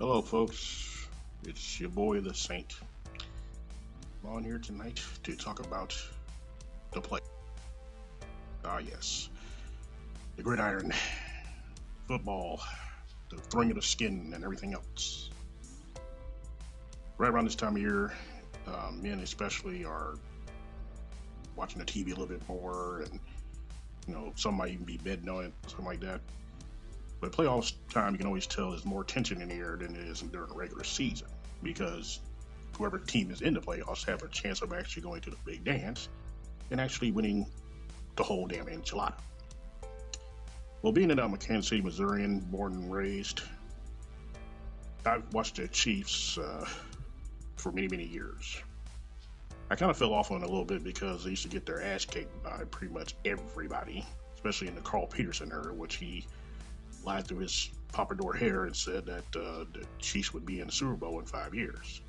Hello, folks. It's your boy, the Saint. I'm on here tonight to talk about the play. Ah, yes. The gridiron, football, the throwing of the skin, and everything else. Right around this time of year, um, men especially are watching the TV a little bit more, and you know, some might even be on it, something like that. But playoffs time, you can always tell there's more tension in the air than it is during the regular season because whoever team is in the playoffs have a chance of actually going to the big dance and actually winning the whole damn enchilada. Well, being that I'm a Kansas City Missourian, born and raised, I've watched the Chiefs uh, for many, many years. I kind of fell off on a little bit because they used to get their ass kicked by pretty much everybody, especially in the Carl Peterson era, which he lied through his pompadour hair and said that uh, the Chiefs would be in the Super Bowl in five years.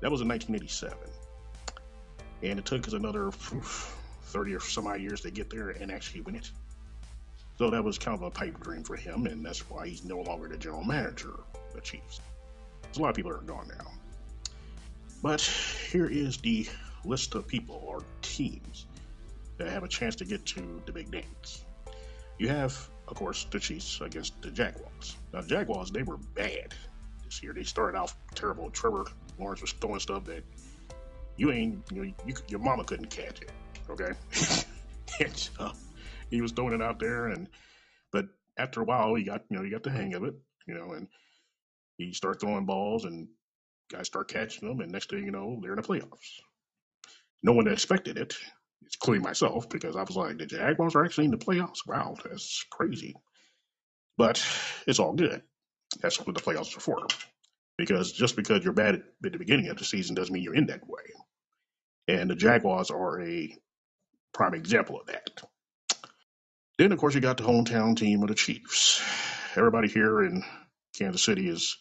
That was in 1987. And it took us another oof, 30 or some odd years to get there and actually win it. So that was kind of a pipe dream for him, and that's why he's no longer the general manager of the Chiefs. So a lot of people are gone now. But here is the list of people or teams that have a chance to get to the big dance. You have of course, the Chiefs against the Jaguars. Now, the Jaguars, they were bad this year. They started off terrible. Trevor Lawrence was throwing stuff that you ain't, you know, you, your mama couldn't catch it. Okay. and he was throwing it out there. And, but after a while, he got, you know, he got the hang of it, you know, and he started throwing balls and guys start catching them. And next thing you know, they're in the playoffs. No one expected it including myself, because I was like, the Jaguars are actually in the playoffs. Wow, that's crazy. But it's all good. That's what the playoffs are for. Because just because you're bad at the beginning of the season doesn't mean you're in that way. And the Jaguars are a prime example of that. Then, of course, you got the hometown team of the Chiefs. Everybody here in Kansas City is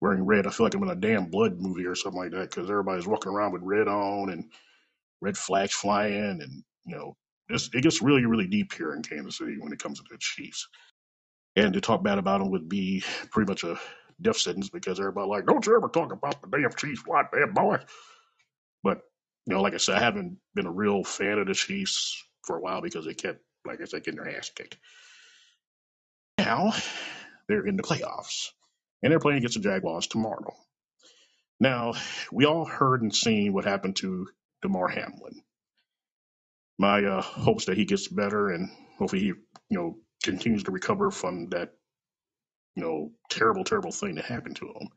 wearing red. I feel like I'm in a damn blood movie or something like that because everybody's walking around with red on and red flags flying, and you know, it gets really, really deep here in Kansas City when it comes to the Chiefs. And to talk bad about them would be pretty much a death sentence because everybody like, don't you ever talk about the damn Chiefs, white bad boy. But you know, like I said, I haven't been a real fan of the Chiefs for a while because they kept, like I said, getting their ass kicked. Now they're in the playoffs, and they're playing against the Jaguars tomorrow. Now we all heard and seen what happened to Damar Hamlin. My uh, hopes that he gets better and hopefully he, you know, continues to recover from that, you know, terrible, terrible thing that happened to him.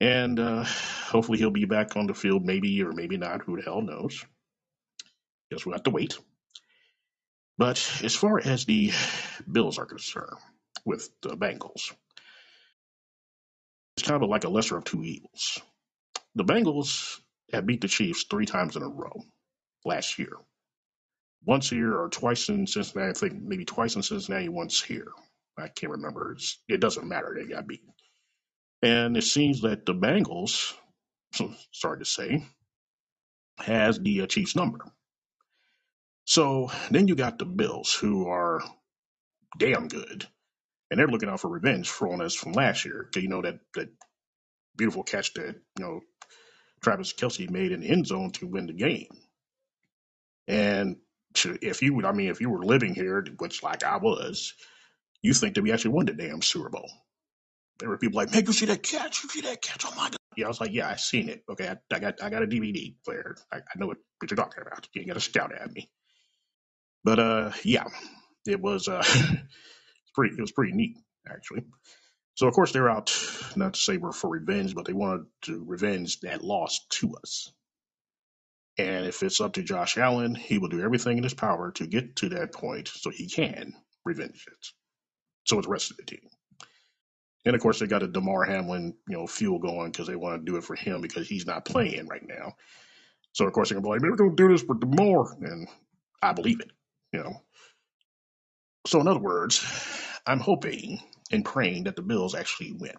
And uh, hopefully he'll be back on the field, maybe or maybe not. Who the hell knows? Guess we'll have to wait. But as far as the Bills are concerned, with the Bengals, it's kind of like a lesser of two evils. The Bengals have beat the Chiefs three times in a row last year. Once here or twice in Cincinnati. I think maybe twice in Cincinnati, once here. I can't remember. It's, it doesn't matter. They got beat. And it seems that the Bengals, sorry to say, has the uh, Chiefs number. So then you got the Bills, who are damn good, and they're looking out for revenge for on us from last year. You know that that beautiful catch that you know Travis Kelce made in the end zone to win the game. And if you, I mean, if you were living here, which like I was, you think that we actually won the damn Super Bowl. There were people like, "Make you see that catch? You see that catch? Oh my god!" Yeah, I was like, "Yeah, I seen it. Okay, I, I got, I got a DVD player. I, I know what, what you're talking about. You ain't got to scout at me." But uh, yeah, it was uh, pretty, it was pretty neat actually. So of course they're out not to say we're for revenge, but they wanted to revenge that loss to us. And if it's up to Josh Allen, he will do everything in his power to get to that point so he can revenge it. So is the rest of the team. And of course, they got a Damar Hamlin, you know, fuel going because they want to do it for him because he's not playing right now. So of course they're gonna be like, we're gonna do this for Damar," and I believe it, you know. So in other words, I'm hoping and praying that the Bills actually win.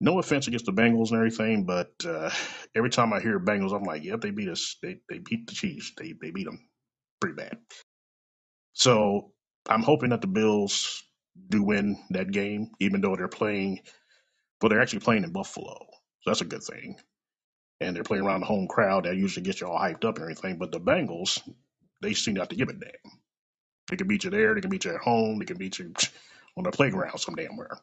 No offense against the Bengals and everything, but uh, every time I hear Bengals, I'm like, yep, they beat us. They they beat the Chiefs. They they beat them pretty bad. So I'm hoping that the Bills do win that game, even though they're playing but they're actually playing in Buffalo, so that's a good thing. And they're playing around the home crowd that usually gets you all hyped up and everything. But the Bengals, they seem not to give a damn. They can beat you there, they can beat you at home, they can beat you on the playground some damn where.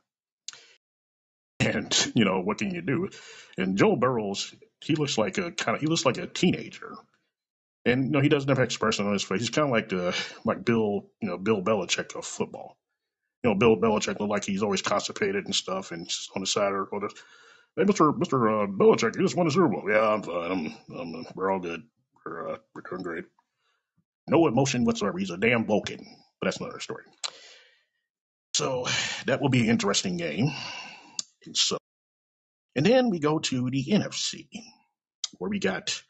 And you know what can you do? And Joe Burrows, he looks like a kind of he looks like a teenager. And you know he doesn't have expression on his face. He's kind of like the like Bill, you know Bill Belichick of football. You know Bill Belichick looked like he's always constipated and stuff, and on the side or, the, hey Mister Mister uh, Belichick, you just won the Super Bowl. Yeah, I'm fine. I'm, I'm we're all good. We're uh, we're doing great. No emotion whatsoever. He's a damn Vulcan, but that's another story. So that will be an interesting game. And so, and then we go to the NFC, where we got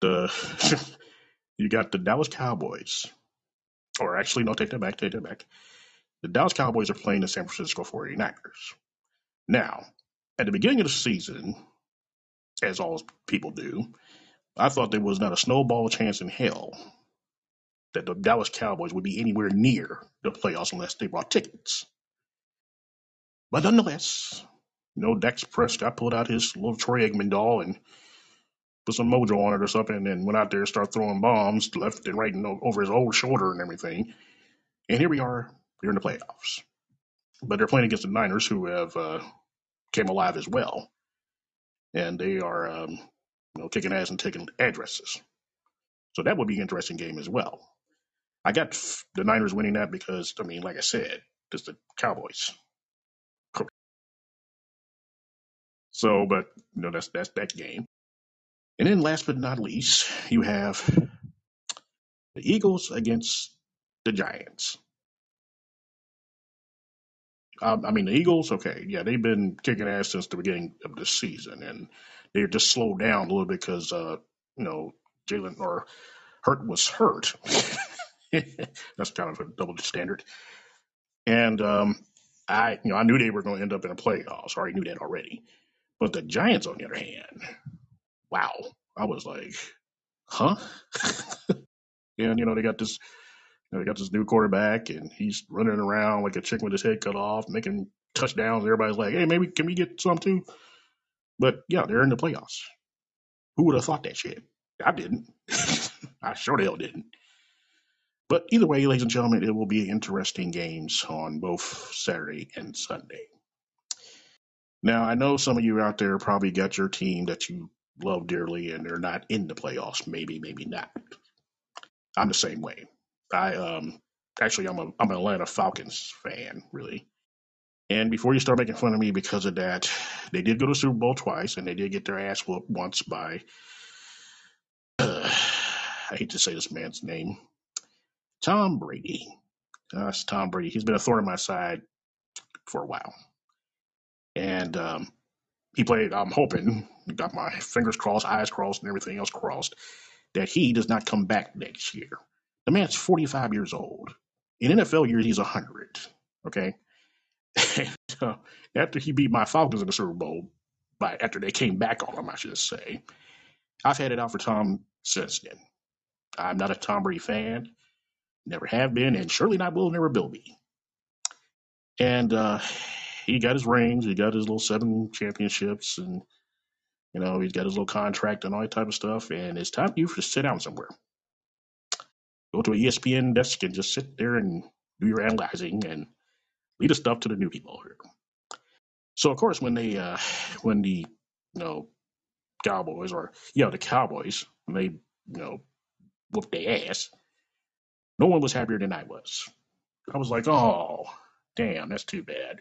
the you got the Dallas Cowboys, or actually, no, take that back, take that back. The Dallas Cowboys are playing the San Francisco 49ers. Now, at the beginning of the season, as all people do, I thought there was not a snowball chance in hell that the Dallas Cowboys would be anywhere near the playoffs unless they bought tickets. But nonetheless, you know, Dak Prescott pulled out his little Troy Aikman doll and put some mojo on it or something, and went out there and started throwing bombs left and right and over his old shoulder and everything. And here we are, here in the playoffs. But they're playing against the Niners, who have uh, came alive as well, and they are, um, you know, kicking ass and taking addresses. So that would be an interesting game as well. I got the Niners winning that because, I mean, like I said, it's the Cowboys. So, but you know, that's that's that game. And then last but not least, you have the Eagles against the Giants. Um, I mean, the Eagles, okay, yeah, they've been kicking ass since the beginning of the season, and they're just slowed down a little bit because, uh, you know, Jalen or Hurt was hurt. That's kind of a double standard. And um, I, you know, I knew they were going to end up in a playoffs. I already knew that already. But the Giants, on the other hand, wow, I was like, huh? and you know, they got this, you know, they got this new quarterback, and he's running around like a chicken with his head cut off, making touchdowns. Everybody's like, hey, maybe can we get some too? But yeah, they're in the playoffs. Who would have thought that shit? I didn't. I sure the hell didn't. But either way, ladies and gentlemen, it will be interesting games on both Saturday and Sunday. Now, I know some of you out there probably got your team that you love dearly and they're not in the playoffs. Maybe, maybe not. I'm the same way. I um actually I'm a I'm an Atlanta Falcons fan, really. And before you start making fun of me because of that, they did go to Super Bowl twice and they did get their ass whooped once by uh, I hate to say this man's name. Tom Brady. That's Tom Brady. He's been a thorn in my side for a while. And um, he played, I'm hoping, got my fingers crossed, eyes crossed, and everything else crossed, that he does not come back next year. The man's 45 years old. In NFL years, he's 100. Okay. And, uh, after he beat my Falcons in the Super Bowl, by after they came back on him, I should say, I've had it out for Tom since then. I'm not a Tom Brady fan, never have been, and surely not will, never will be. And uh, he got his rings, he got his little seven championships, and you know he's got his little contract and all that type of stuff. And it's time for you to sit down somewhere, go to a ESPN desk and just sit there and do your analyzing and lead the stuff to the new people here. So of course, when they uh, when the you know Cowboys or you know the Cowboys when they you know whooped their ass, no one was happier than I was. I was like, oh damn, that's too bad.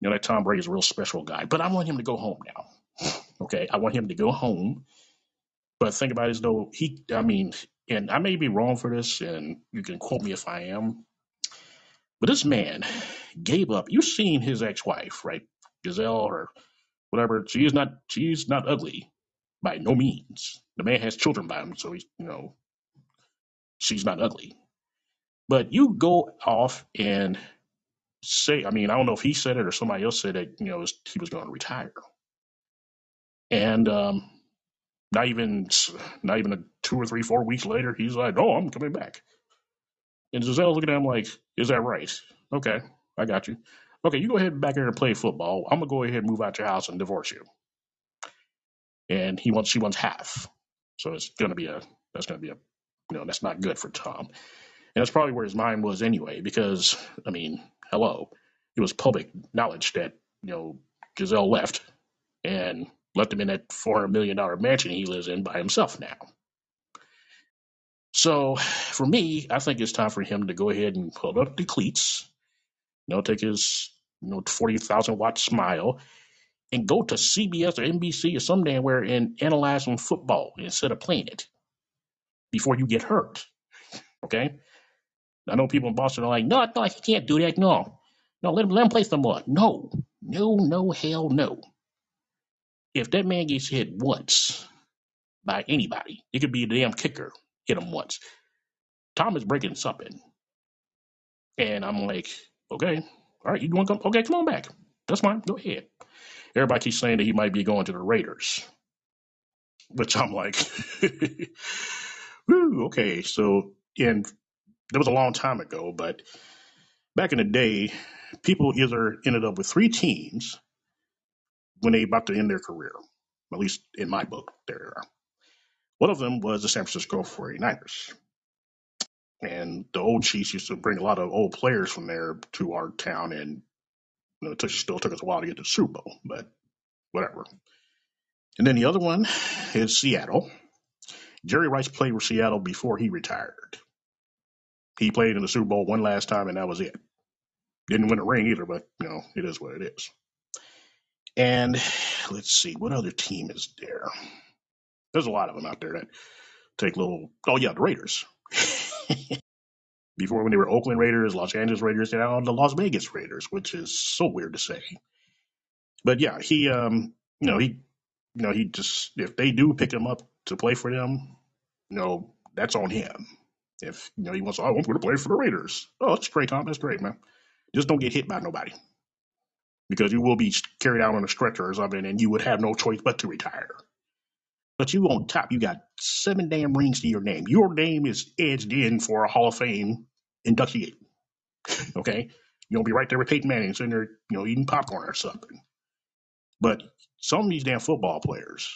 You know, that Tom Brady is a real special guy, but I want him to go home now. Okay, I want him to go home. But think about it as though he, I mean, and I may be wrong for this, and you can quote me if I am, but this man gave up. You've seen his ex-wife, right, Gisele or whatever. She is not, she's not ugly by no means. The man has children by him, so he's, you know, she's not ugly. But you go off and say, I mean, I don't know if he said it or somebody else said that, you know, he was going to retire. And um, not even not even a two or three, four weeks later, he's like, "Oh, I'm coming back." And Gisele's looking at him like, "Is that right? Okay, I got you. Okay, you go ahead back here and play football. I'm gonna go ahead and move out your house and divorce you. And he wants she wants half. So it's gonna be a that's gonna be a you know that's not good for Tom. And that's probably where his mind was anyway, because I mean, hello, it was public knowledge that you know Gisele left and left him in that four hundred million dollar mansion he lives in by himself now. So for me, I think it's time for him to go ahead and pull up the cleats, you know, take his you know forty thousand watt smile and go to CBS or NBC or some damn where and analyze some football instead of playing it before you get hurt. Okay? I know people in Boston are like, no, no, he can't do that. No, no, let him let him play some more. No, no, no, hell no. If that man gets hit once by anybody, it could be a damn kicker hit him once. Tom is breaking something, and I'm like, okay, all right, you want to come? Okay, come on back. That's fine. Go ahead. Everybody keeps saying that he might be going to the Raiders, which I'm like, woo, okay. So, and that was a long time ago, but back in the day, people either ended up with three teams when they about to end their career. At least in my book, there are. One of them was the San Francisco 49ers. And the old Chiefs used to bring a lot of old players from there to our town, and you know, it took, still took us a while to get to the Super Bowl, but whatever. And then the other one is Seattle. Jerry Rice played with Seattle before he retired. He played in the Super Bowl one last time, and that was it. Didn't win a ring either, but you know, it is what it is. And let's see, what other team is there? There's a lot of them out there that take little. Oh yeah, the Raiders. Before when they were Oakland Raiders, Los Angeles Raiders, and now the Las Vegas Raiders, which is so weird to say. But yeah, he um, you know, he you know, he just if they do pick him up to play for them, you know, that's on him. If you know he wants, oh, I want to play for the Raiders. Oh, that's great, Tom. That's great, man. Just don't get hit by nobody because you will be carried out on a stretcher or something, and you would have no choice but to retire. But you on top, you got seven damn rings to your name. Your name is edged in for a Hall of Fame inductee. Okay, you'll be right there with Peyton Manning sitting there, you know, eating popcorn or something. But some of these damn football players,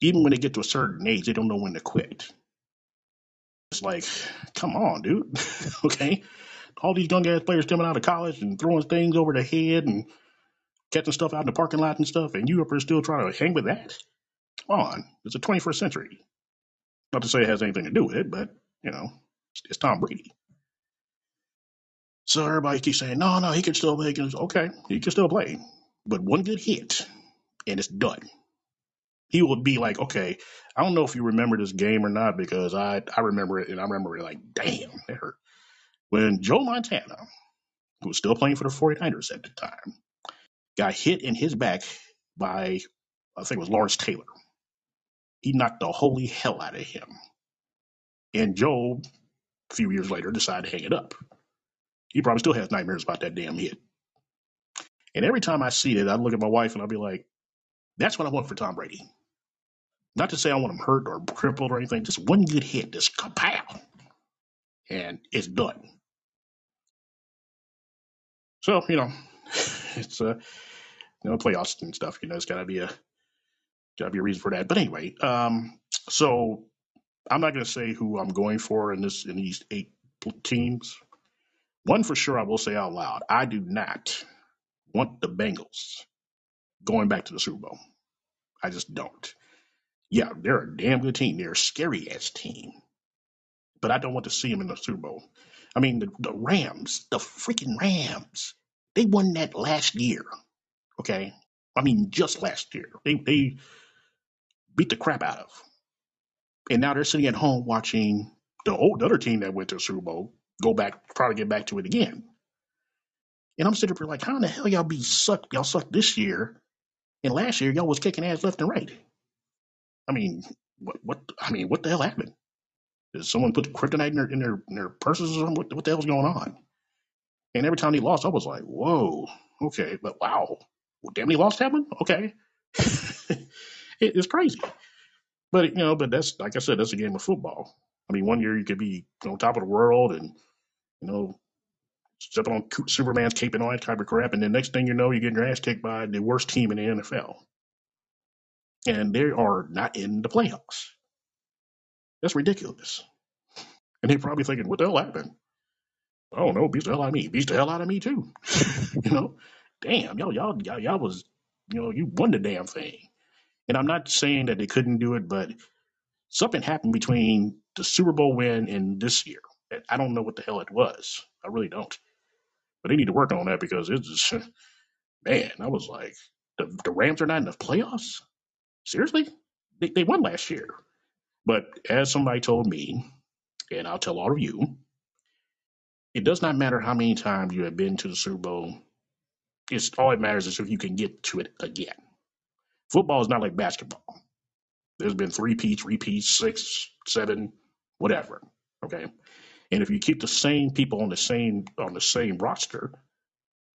even when they get to a certain age, they don't know when to quit. It's like, come on, dude. okay, all these young ass players coming out of college and throwing things over their head and catching stuff out in the parking lot and stuff, and you there still trying to hang with that? Come on, it's the 21st century. Not to say it has anything to do with it, but you know, it's, it's Tom Brady. So everybody keeps saying, no, no, he can still play. Okay, he can still play, but one good hit and it's done. He would be like, okay, I don't know if you remember this game or not because I I remember it and I remember it like, damn, it hurt. When Joe Montana, who was still playing for the 49ers at the time, got hit in his back by I think it was Lawrence Taylor. He knocked the holy hell out of him. And Joe, a few years later, decided to hang it up. He probably still has nightmares about that damn hit. And every time I see that, I look at my wife and I'll be like, that's what I want for Tom Brady. Not to say I want him hurt or crippled or anything, just one good hit, just kapow, and it's done. So, you know, it's uh you know, playoffs and stuff, you know, it's gotta be a gotta be a reason for that. But anyway, um so I'm not gonna say who I'm going for in this in these eight teams. One for sure I will say out loud. I do not want the Bengals going back to the Super Bowl. I just don't. Yeah, they're a damn good team. They're a scary ass team. But I don't want to see them in the Super Bowl. I mean, the, the Rams, the freaking Rams, they won that last year. Okay. I mean, just last year. They, they beat the crap out of. And now they're sitting at home watching the old other team that went to the Super Bowl go back, try to get back to it again. And I'm sitting here like, how in the hell y'all be sucked? Y'all sucked this year, and last year y'all was kicking ass left and right. I mean, what? What? I mean, what the hell happened? Did someone put kryptonite in their in their, in their purses or something? What, what the hell's going on? And every time he lost, I was like, whoa, okay, but wow, well, damn, he lost that one. Okay, it, it's crazy. But you know, but that's like I said, that's a game of football. I mean, one year you could be on top of the world and you know stepping on Superman's cape and all that type of crap, and the next thing you know, you're getting your ass kicked by the worst team in the NFL, and they are not in the playoffs. That's ridiculous. And they're probably thinking, what the hell happened? I don't know. Beats the hell out of me. Beats the hell out of me too. you know, damn, y'all, y'all, y'all, y'all was, you know, you won the damn thing. And I'm not saying that they couldn't do it, but something happened between the Super Bowl win and this year. I don't know what the hell it was. I really don't. But they need to work on that because it's just, man, I was like, the, the Rams are not in the playoffs? Seriously? They, they won last year. But as somebody told me, and I'll tell all of you, it does not matter how many times you have been to the Super Bowl. It's all it matters is if you can get to it again. Football is not like basketball. There's been three peats, repeats, six, seven, whatever. Okay. And if you keep the same people on the same on the same roster,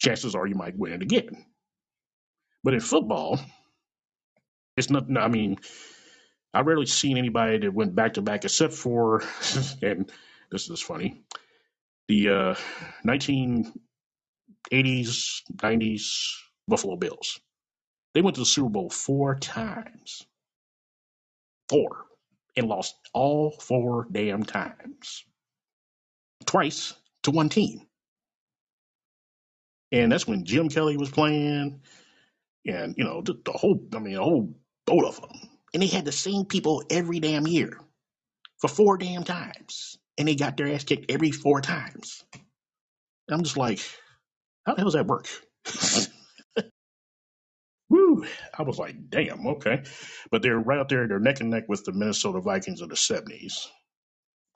chances are you might win it again. But in football, it's not. I mean, I rarely seen anybody that went back to back, except for, and this is funny, the uh, 1980s, 90s Buffalo Bills. They went to the Super Bowl four times, four, and lost all four damn times, twice to one team. And that's when Jim Kelly was playing, and you know the, the whole, I mean, the whole boat of them, and they had the same people every damn year for four damn times, and they got their ass kicked every four times. I'm just like, how the hell does that work? Woo! I was like, damn, okay. But they're right up there, they're neck and neck with the Minnesota Vikings of the 70s,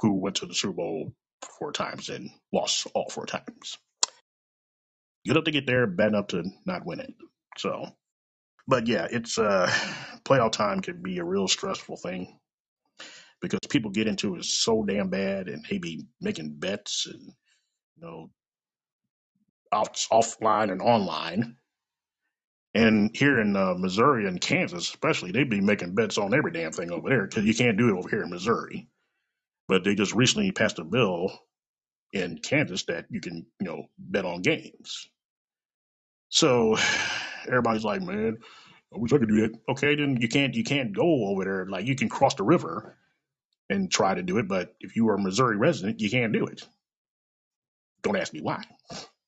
who went to the Super Bowl four times and lost all four times. Good up to get there, bad enough to not win it. So, but yeah, it's uh, playoff time can be a real stressful thing because people get into it so damn bad and they be making bets and, you know, off, offline and online And here in uh, Missouri and Kansas, especially, they'd be making bets on every damn thing over there because you can't do it over here in Missouri. But they just recently passed a bill in Kansas that you can, you know, bet on games. So everybody's like, man, I wish I could do that. Okay, then you can't you can't go over there. Like you can cross the river and try to do it, but if you are a Missouri resident, you can't do it. Don't ask me why,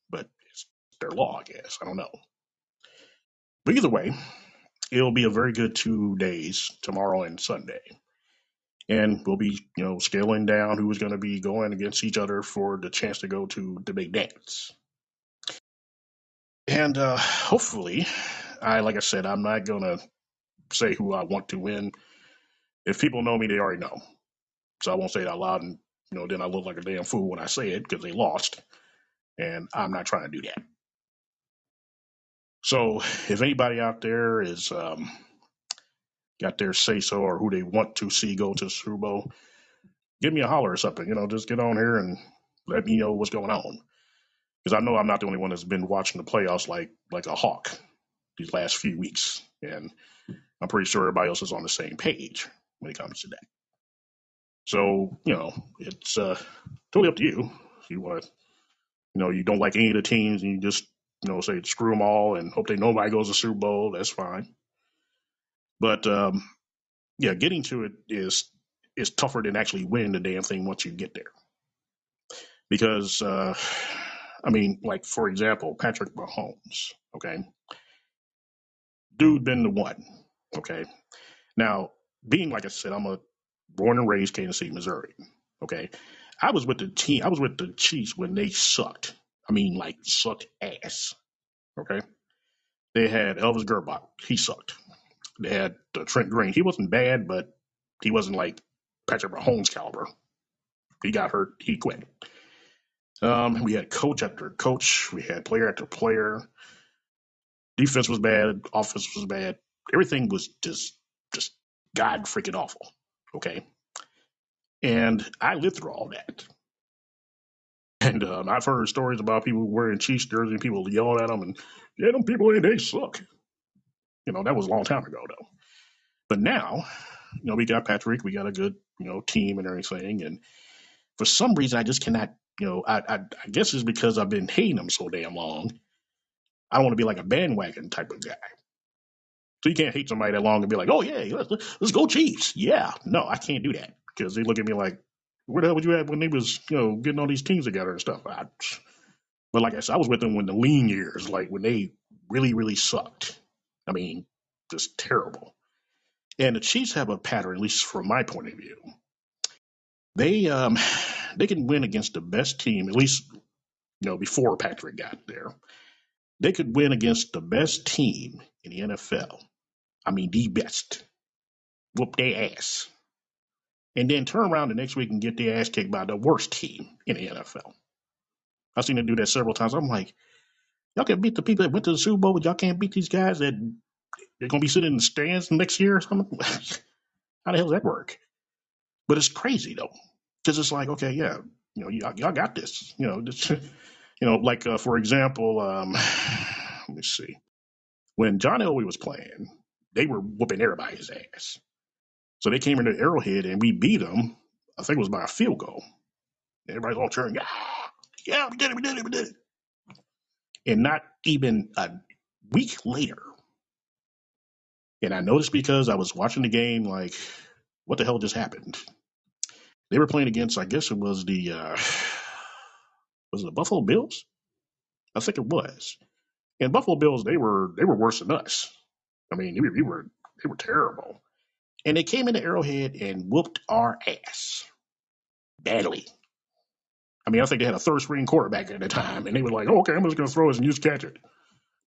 but it's their law, I guess. I don't know. But either way, it'll be a very good two days, tomorrow and Sunday. and we'll be you know scaling down who is going to be going against each other for the chance to go to the big dance and uh hopefully i like i said i'm not to say who i want to win. If people know me they already know. So i won't say it out loud and you know then i look like a damn fool when i say it because they lost and i'm not trying to do that. So if anybody out there is um got their say so or who they want to see go to bowl give me a holler or something you know just get on here and let me know what's going on. Because I know I'm not the only one that's been watching the playoffs like like a hawk these last few weeks, and I'm pretty sure everybody else is on the same page when it comes to that. So you know, it's uh, totally up to you. If you want to, you know, you don't like any of the teams, and you just you know say screw them all and hope they nobody goes to Super Bowl. That's fine. But um, yeah, getting to it is is tougher than actually winning the damn thing once you get there. Because uh, I mean, like for example, Patrick Mahomes. Okay, dude been the one. Okay. Now, being like I said, I'm a born and raised Kansas City, Missouri. Okay. I was with the team. I was with the Chiefs when they sucked. I mean, like sucked ass. Okay. They had Elvis Grbac. He sucked. They had uh, Trent Green. He wasn't bad, but he wasn't like Patrick Mahomes caliber. He got hurt. He quit. Um, we had coach after coach. We had player after player. Defense was bad. Offense was bad. Everything was just just god freaking awful. Okay, and I lived through all that. And um, I've heard stories about people wearing Chiefs jerseys and people yelling at them, and yeah, them people ain't they suck. You know that was a long time ago though. But now, you know, we got Patrick, we got a good you know team and everything, and for some reason I just cannot You know, I, I I guess it's because I've been hating them so damn long. I don't want to be like a bandwagon type of guy. So you can't hate somebody that long and be like, oh yeah, let's, let's go Chiefs. Yeah, no, I can't do that because they look at me like, where the hell would you at when they was you know getting all these teams together and stuff. I, but like I said, I was with them when the lean years, like when they really really sucked. I mean, just terrible. And the Chiefs have a pattern, at least from my point of view. They um they can win against the best team, at least you know before Patrick got there. They could win against the best team in the NFL. I mean, the best. Whoop their ass. And then turn around the next week and get their ass kicked by the worst team in the NFL. I've seen them do that several times. I'm like, y'all can beat the people that went to the Super Bowl, but y'all can't beat these guys that they're going to be sitting in the stands next year or something. How the hell does that work? But it's crazy though, because it's like, okay, yeah, you know, y'all, y'all got this. You know, this, you know, like uh, for example, um, let me see, when John Elway was playing, they were whooping everybody's ass. So they came into Arrowhead and we beat them. I think it was by a field goal. Everybody's all cheering, yeah, yeah, we did it, we did it, we did it. And not even a week later, and I noticed because I was watching the game, like, what the hell just happened? They were playing against, I guess it was the, uh, was it the Buffalo Bills? I think it was. And Buffalo Bills, they were they were worse than us. I mean, were they were, they were terrible. And they came into Arrowhead and whooped our ass badly. I mean, I think they had a third string quarterback at the time, and they were like, oh, "Okay, I'm just going to throw this and you just catch it."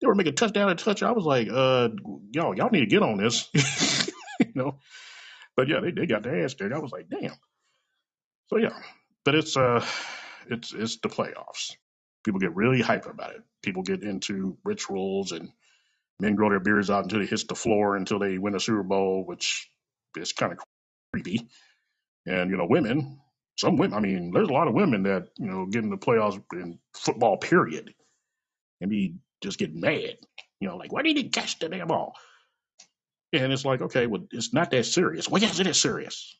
They were making touchdown and touch. I was like, "Uh, y'all, y'all need to get on this," you know. But yeah, they, they got their ass kicked. I was like, "Damn." So yeah, but it's uh, it's it's the playoffs. People get really hyped about it. People get into rituals and men grow their beards out until they hit the floor until they win a Super Bowl, which is kind of creepy. And you know, women, some women. I mean, there's a lot of women that you know get in the playoffs in football, period, and be just get mad. You know, like why didn't he catch the damn ball? And it's like, okay, well, it's not that serious. Well, yes, it is serious.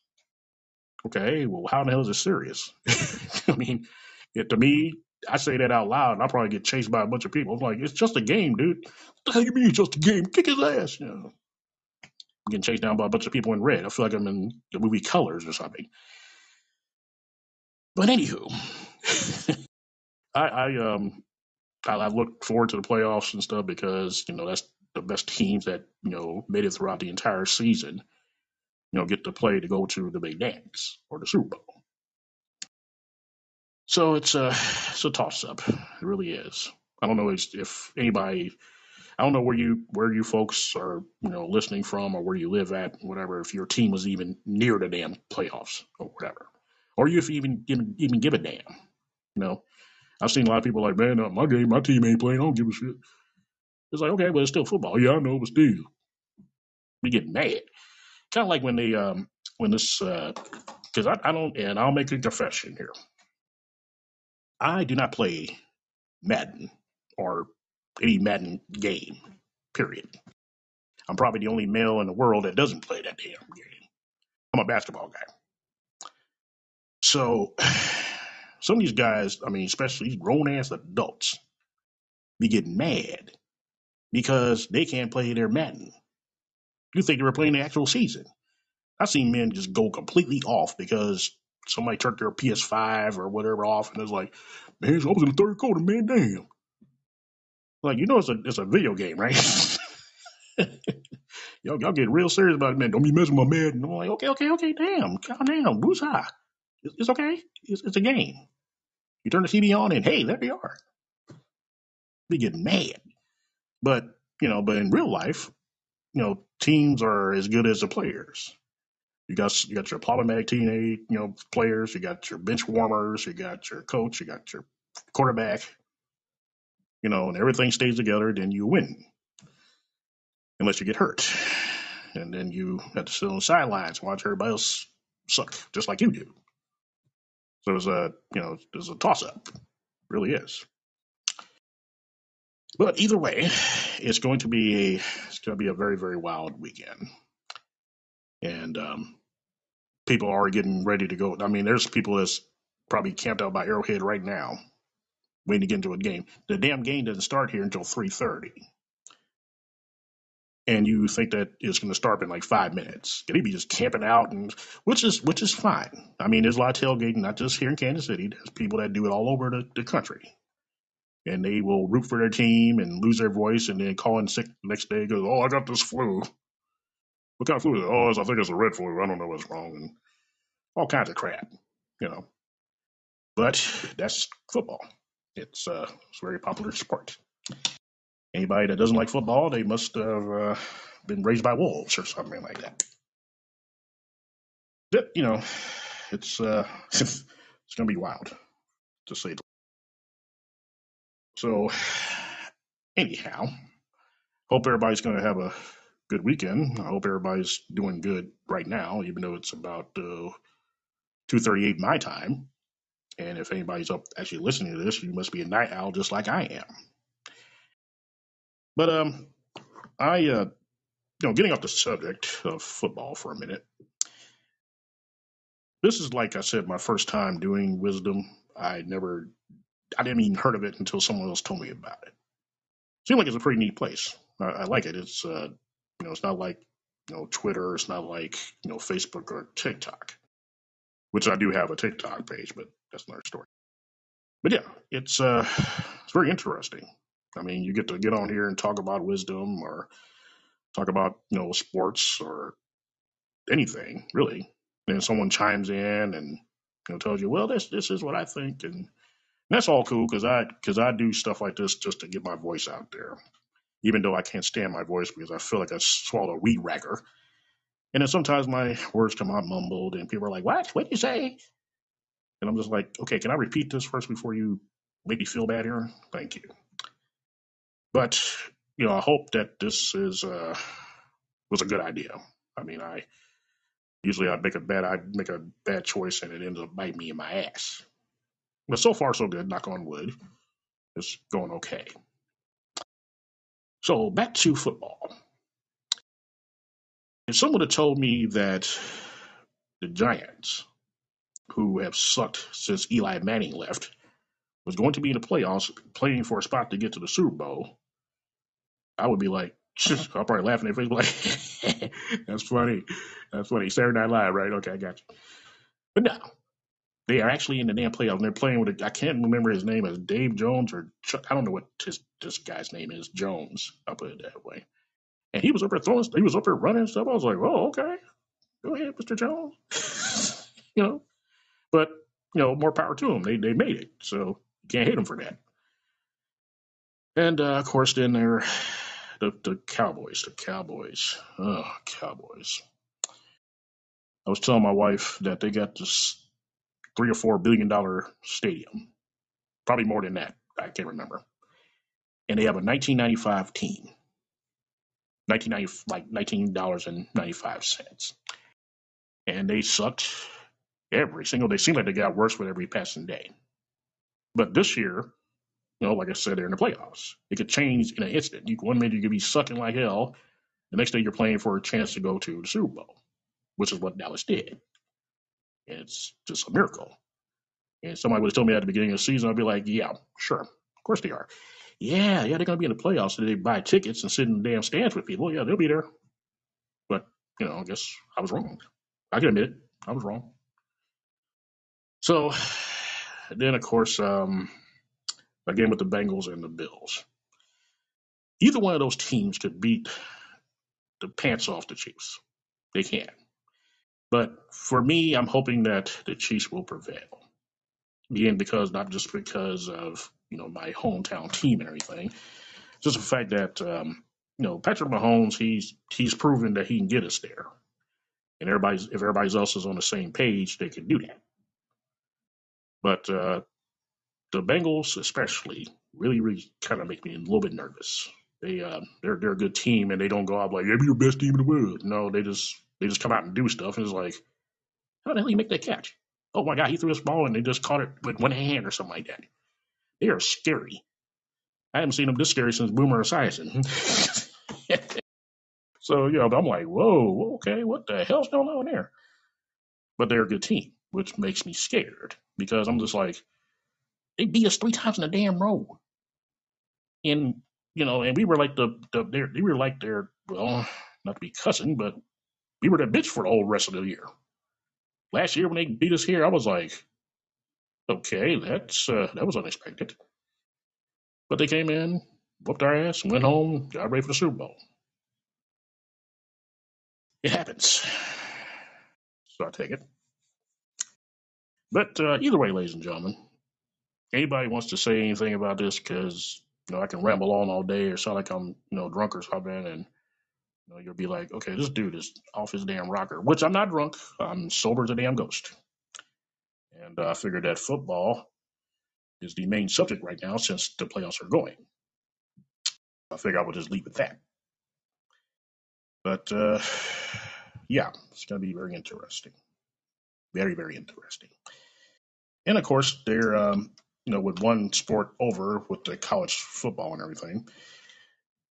Okay, well, how in the hell is it serious? I mean, it, to me, I say that out loud, and I'll probably get chased by a bunch of people. I'm like, it's just a game, dude. What the hell you mean it's just a game? Kick his ass. You know, I'm getting chased down by a bunch of people in red. I feel like I'm in the movie Colors or something. But anywho, I, I um I, I look forward to the playoffs and stuff because you know that's the best teams that you know made it throughout the entire season. You know, get to play to go to the big dance or the Super Bowl. So it's a it's a toss up. It really is. I don't know if anybody. I don't know where you where you folks are you know listening from or where you live at whatever. If your team was even near the damn playoffs or whatever, or you if you even even even give a damn. You know, I've seen a lot of people like, man, uh, my game, my team ain't playing. I don't give a shit. It's like, okay, but it's still football. Yeah, I know, but still, we get mad. Kind of like when they um when this because I, I don't and I'll make a confession here. I do not play Madden or any Madden game. Period. I'm probably the only male in the world that doesn't play that damn game. I'm a basketball guy. So some of these guys, I mean, especially these grown ass adults, be getting mad because they can't play their Madden. You think they were playing the actual season. I've seen men just go completely off because somebody turned their PS5 or whatever off and it's like, man, I was in the third quarter, man, damn. Like, you know, it's a it's a video game, right? y'all, y'all get real serious about it, man. Don't be messing with my Madden. I'm like, okay, okay, okay, damn, calm down, woosah. It's, it's okay. It's, it's a game. You turn the TV on and hey, there you are. Be getting mad. But, you know, but in real life, you know, teams are as good as the players. You got you got your problematic teenage, you know, players. You got your bench warmers. You got your coach. You got your quarterback. You know, and everything stays together. Then you win, unless you get hurt, and then you have to sit on the sidelines and watch everybody else suck, just like you do. So it's a you know it's a toss up, really is. But either way, it's going to be a going to be a very very wild weekend, and um, people are getting ready to go. I mean, there's people that's probably camped out by Arrowhead right now, waiting to get into a game. The damn game doesn't start here until three thirty, and you think that it's going to start in like five minutes. They'd be just camping out, and which is which is fine. I mean, there's a lot of tailgating, not just here in Kansas City. There's people that do it all over the, the country, and they will root for their team and lose their voice, and then call in sick the next day. Goes, oh, I got this flu. What kind of flu is it? Oh, I think it's a red flu. I don't know what's wrong, and all kinds of crap, you know. But that's football. It's uh, it's a very popular sport. Anybody that doesn't like football, they must have uh, been raised by wolves or something like that. But, you know, it's uh, it's gonna be wild to say. the So, anyhow, hope everybody's gonna have a good weekend. I hope everybody's doing good right now, even though it's about uh, two thirty eight my time. And if anybody's up actually listening to this, you must be a night owl just like I am. But um, I uh, you know, getting off the subject of football for a minute. This is like I said, my first time doing wisdom. I never, I didn't even heard of it until someone else told me about it. Seems like it's a pretty neat place. I, I like it. It's uh, you know, it's not like you know Twitter. It's not like you know Facebook or TikTok, which I do have a TikTok page, but that's another story. But yeah, it's uh, it's very interesting. I mean, you get to get on here and talk about wisdom or talk about you know sports or anything really. And someone chimes in and you know tells you, well, this this is what I think, and that's all cool because I because I do stuff like this just to get my voice out there. Even though I can't stand my voice because I feel like I swallowed a weed whacker. And then sometimes my words come out mumbled and people are like, What? What'd you say? And I'm just like, okay, can I repeat this first before you make me feel bad here? Thank you. But you know, I hope that this is uh was a good idea. I mean, I usually I make a bad I make a bad choice and it ends up biting me in my ass. But so far so good, knock on wood. It's going okay. So back to football. If someone had told me that the Giants, who have sucked since Eli Manning left, was going to be in the playoffs playing for a spot to get to the Super Bowl, I would be like, I'll probably laugh in their face, like, that's funny. That's funny. Saturday Night Live, right? Okay, I got you. But no, they are actually in the damn playoffs. And they're playing with, a, I can't remember his name as Dave Jones or Chuck. I don't know what his, this guy's name is. Jones. I'll put it that way. And he was up there throwing, he was up there running stuff. I was like, oh, okay. Go ahead, Mr. Jones. you know, but, you know, more power to them. They, they made it. So you can't hate them for that. And, uh, of course, then they're the, the Cowboys, the Cowboys. Oh, Cowboys. I was telling my wife that they got this three or four billion dollar stadium, probably more than that. I can't remember. And they have a 1995 team, 1990 like 19 dollars and 95 cents, and they sucked every single day. Seemed like they got worse with every passing day. But this year, you know, like I said, they're in the playoffs. It could change in an instant. You one minute you could be sucking like hell, the next day you're playing for a chance to go to the Super Bowl, which is what Dallas did. And it's just a miracle. And somebody would have told me at the beginning of the season, I'd be like, yeah, sure, of course they are. Yeah, yeah, they're going to be in the playoffs. So they buy tickets and sit in the damn stands with people. Yeah, they'll be there. But, you know, I guess I was wrong. I can admit it. I was wrong. So then, of course, um, again with the Bengals and the Bills. Either one of those teams could beat the pants off the Chiefs. They can. But for me, I'm hoping that the Chiefs will prevail. Again, because not just because of you know my hometown team and everything, just the fact that um, you know Patrick Mahomes, he's he's proven that he can get us there, and everybody's if everybody else is on the same page, they can do that. But uh, the Bengals, especially, really, really kind of make me a little bit nervous. They uh, they're they're a good team, and they don't go out like, "Yeah, we're the best team in the world." No, they just they just come out and do stuff, and it's like, how the hell you make that catch? Oh my God, he threw this ball, and they just caught it with one hand or something like that. They are scary. I haven't seen them this scary since Boomer Esiason. so you know, I'm like, whoa, okay, what the hell's going on there? But they're a good team. which makes me scared because I'm just like, they beat us three times in a damn row, and you know, and we were like the the they were like their well, not to be cussing, but we were the bitch for the whole rest of the year. Last year when they beat us here, I was like, okay, that's uh, that was unexpected. But they came in, whooped our ass, went home, got ready for the Super Bowl. It happens. So I take it. But uh, either way, ladies and gentlemen, anybody wants to say anything about this because you know I can ramble on all day or sound like I'm you know drunk or something, and you know you'll be like, okay, this dude is off his damn rocker. Which I'm not drunk. I'm sober as a damn ghost. And uh, I figured that football is the main subject right now since the playoffs are going. I figure I would just leave it at that. But uh, yeah, it's going to be very interesting. Very, very interesting. And of course, they're, um, you know, with one sport over with the college football and everything,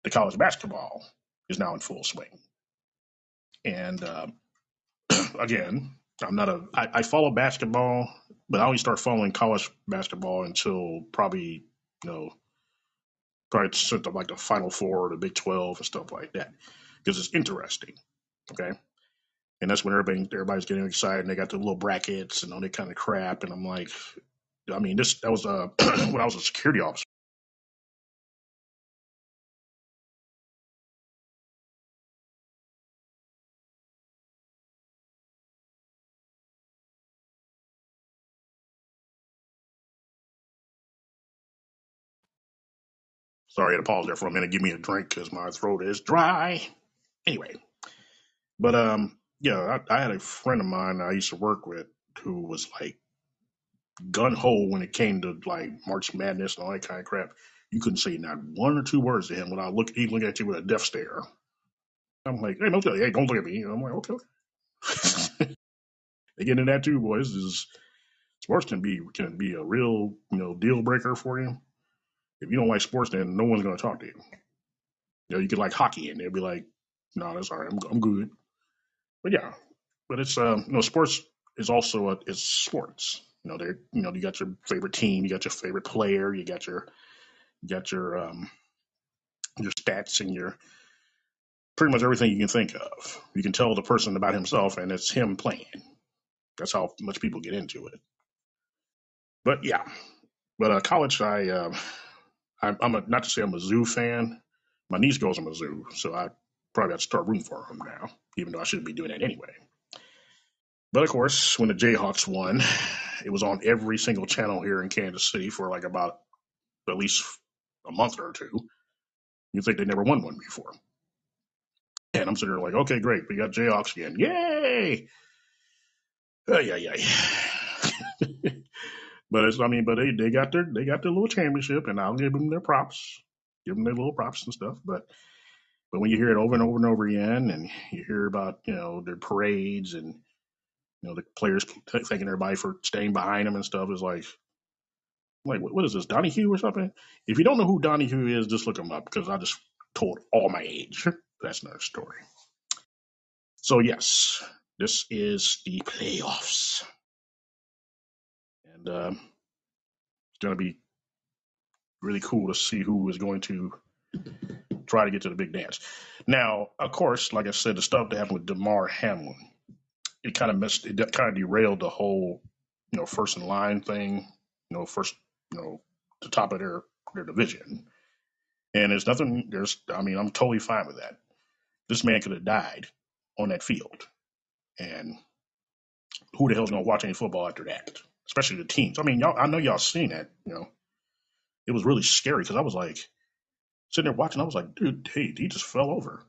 the college basketball is now in full swing. And uh, again, I'm not a, I, I follow basketball, but I only start following college basketball until probably, you know, probably since like the Final Four, the Big 12, and stuff like that, because it's interesting. Okay. And that's when everybody everybody's getting excited and they got the little brackets and all that kind of crap. And I'm like, I mean, this that was uh, when I was a security officer. Sorry, I had to pause there for a minute, give me a drink because my throat is dry. Anyway, but um, yeah, I, I had a friend of mine I used to work with who was like gun ho when it came to like March Madness and all that kind of crap. You couldn't say not one or two words to him without look, he look at you with a death stare. I'm like, hey, don't, hey, don't look at me. I'm like, okay. they get into that too, boys. Is sports can be can be a real you know deal breaker for you. If you don't like sports, then no one's going to talk to you. You know, you could like hockey, and they'll be like, no, that's all right. I'm I'm good. But yeah, but it's um, you know, sports is also a, it's sports. You know, they're you know you got your favorite team, you got your favorite player, you got your you got your um your stats and your pretty much everything you can think of. You can tell the person about himself, and it's him playing. That's how much people get into it. But yeah, but uh, college, I uh, I'm, I'm a, not to say I'm a zoo fan. My niece goes to Mizzou, so I probably have to start rooting for them now, even though I shouldn't be doing that anyway. But of course, when the Jayhawks won, it was on every single channel here in Kansas City for like about at least a month or two. You'd think they never won one before. And I'm sitting there like, okay, great, we got Jayhawks again. Yay! Oh, yeah, yeah. But it's, I mean, but they, they got their they got their little championship, and I'll give them their props, give them their little props and stuff. But but when you hear it over and over and over again, and you hear about you know their parades and you know the players thanking everybody for staying behind them and stuff, is like like what, what is this Donahue or something? If you don't know who Donahue is, just look him up because I just told all my age. That's another story. So yes, this is the playoffs, and um, it's going to be really cool to see who is going to try to get to the big dance. Now, of course, like I said, the stuff that happened with Damar Hamlin, it kind of messed, it kind of derailed the whole, you know, first in line thing. You know, first, you know, the top of their their division, and there's nothing. There's, I mean, I'm totally fine with that. This man could have died on that field, and who the hell's gonna watch any football after that? Especially the teams. I mean, y'all, I know y'all seen that. You know, it was really scary because I was like sitting there watching. I was like, dude, hey, he just fell over.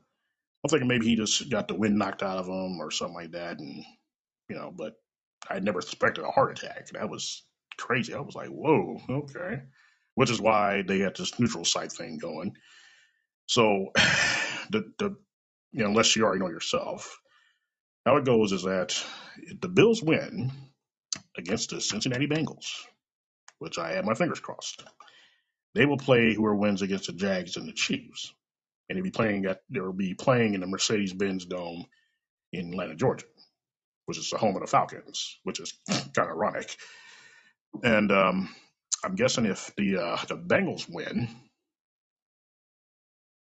I'm thinking maybe he just got the wind knocked out of him or something like that, and you know, but I never suspected a heart attack. That was crazy. I was like, whoa, okay. Which is why they got this neutral site thing going. So the the you know, unless you already know yourself, how it goes is that if the Bills win against the Cincinnati Bengals, which I have my fingers crossed, they will play whoever wins against the Jags and the Chiefs. And they'll be playing at they'll be playing in the Mercedes Benz Dome in Atlanta, Georgia. which is the home of the Falcons, which is kind of ironic. And um, I'm guessing if the uh, the Bengals win,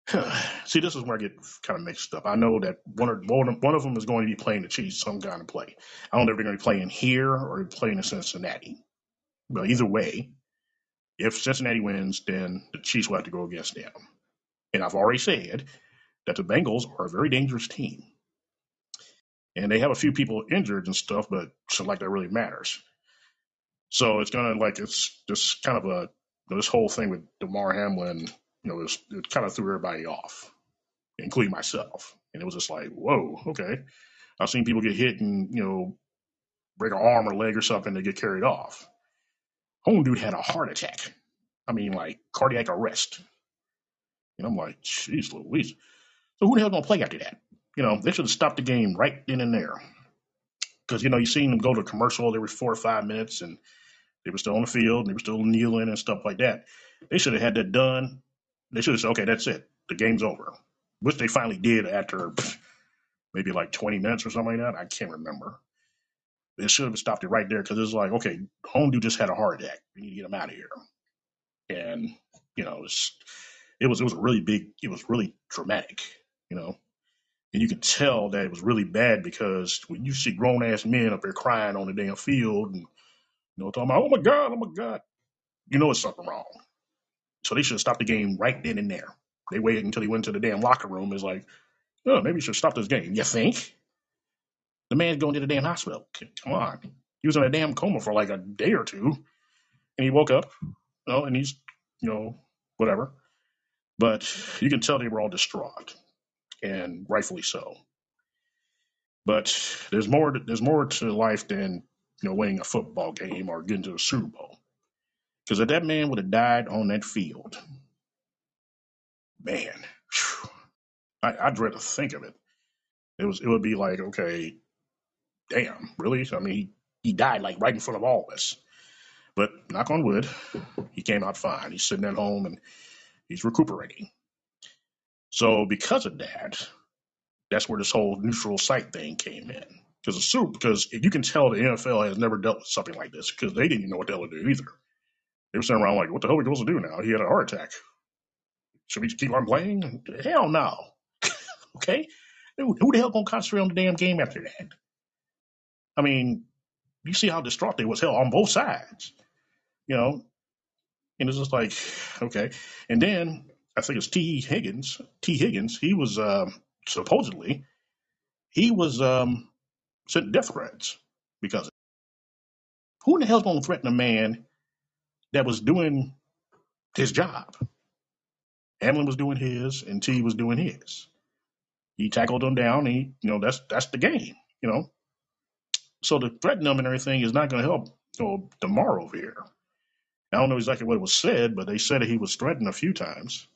see, this is where I get kind of mixed up. I know that one of one of them is going to be playing the Chiefs some kind of play. I don't know if they're going to be playing here or playing in Cincinnati. But either way, if Cincinnati wins, then the Chiefs will have to go against them. And I've already said that the Bengals are a very dangerous team. And they have a few people injured and stuff, but not like that really matters. So it's gonna like it's just kind of a this whole thing with Damar Hamlin, you know, it's, it kind of threw everybody off, including myself. And it was just like, whoa, okay. I've seen people get hit and you know break an arm or leg or something, they get carried off. Home dude had a heart attack. I mean, like cardiac arrest. And I'm like, jeez Louise. So who the hell gonna play after that? You know, they should have stopped the game right then and there. Because, you know, you seen them go to commercial every four or five minutes and they were still on the field and they were still kneeling and stuff like that. They should have had that done. They should have said, okay, that's it. The game's over. Which they finally did after maybe like 20 minutes or something like that. I can't remember. They should have stopped it right there because it's like, okay, home dude just had a heart attack. We need to get him out of here. And, you know, it was it was a really big it was really dramatic, you know. And you could tell that it was really bad because when you see grown ass men up there crying on the damn field and you know talking about oh my god, oh my god, you know it's something wrong. So they should have stopped the game right then and there. They waited until he went to the damn locker room. It's like, oh, maybe you should stop this game. You think? The man's going to the damn hospital. Come on. He was in a damn coma for like a day or two, and he woke up, you know, and he's, you know, whatever. But you can tell they were all distraught, and rightfully so. But there's more. There's more to life than you know winning a football game or getting to the Super Bowl. Because if that man would have died on that field, man, I, I dread to think of it. It was. It would be like, okay, damn, really? I mean, he, he died like right in front of all of us. But knock on wood, he came out fine. He's sitting at home and he's recuperating. So because of that, that's where this whole neutral site thing came in. Because the super, because you can tell the NFL has never dealt with something like this because they didn't know what the hell to do either. They were sitting around like, what the hell are we supposed to do now? He had a heart attack. Should we just keep on playing? Hell no. okay? Who, the hell gonna concentrate on the damn game after that? I mean, you see how distraught they was hell on both sides. You know, and it's just like, okay. And then I think it's Tee Higgins. Tee Higgins. He was um, supposedly he was um, sent death threats because who in the hell's to threaten a man that was doing his job? Hamlin was doing his, and Tee was doing his. He tackled him down. He, you know, that's that's the game. You know, so to threaten them and everything is not going to help. You know, over here. I don't know exactly what was said, but they said that he was threatened a few times.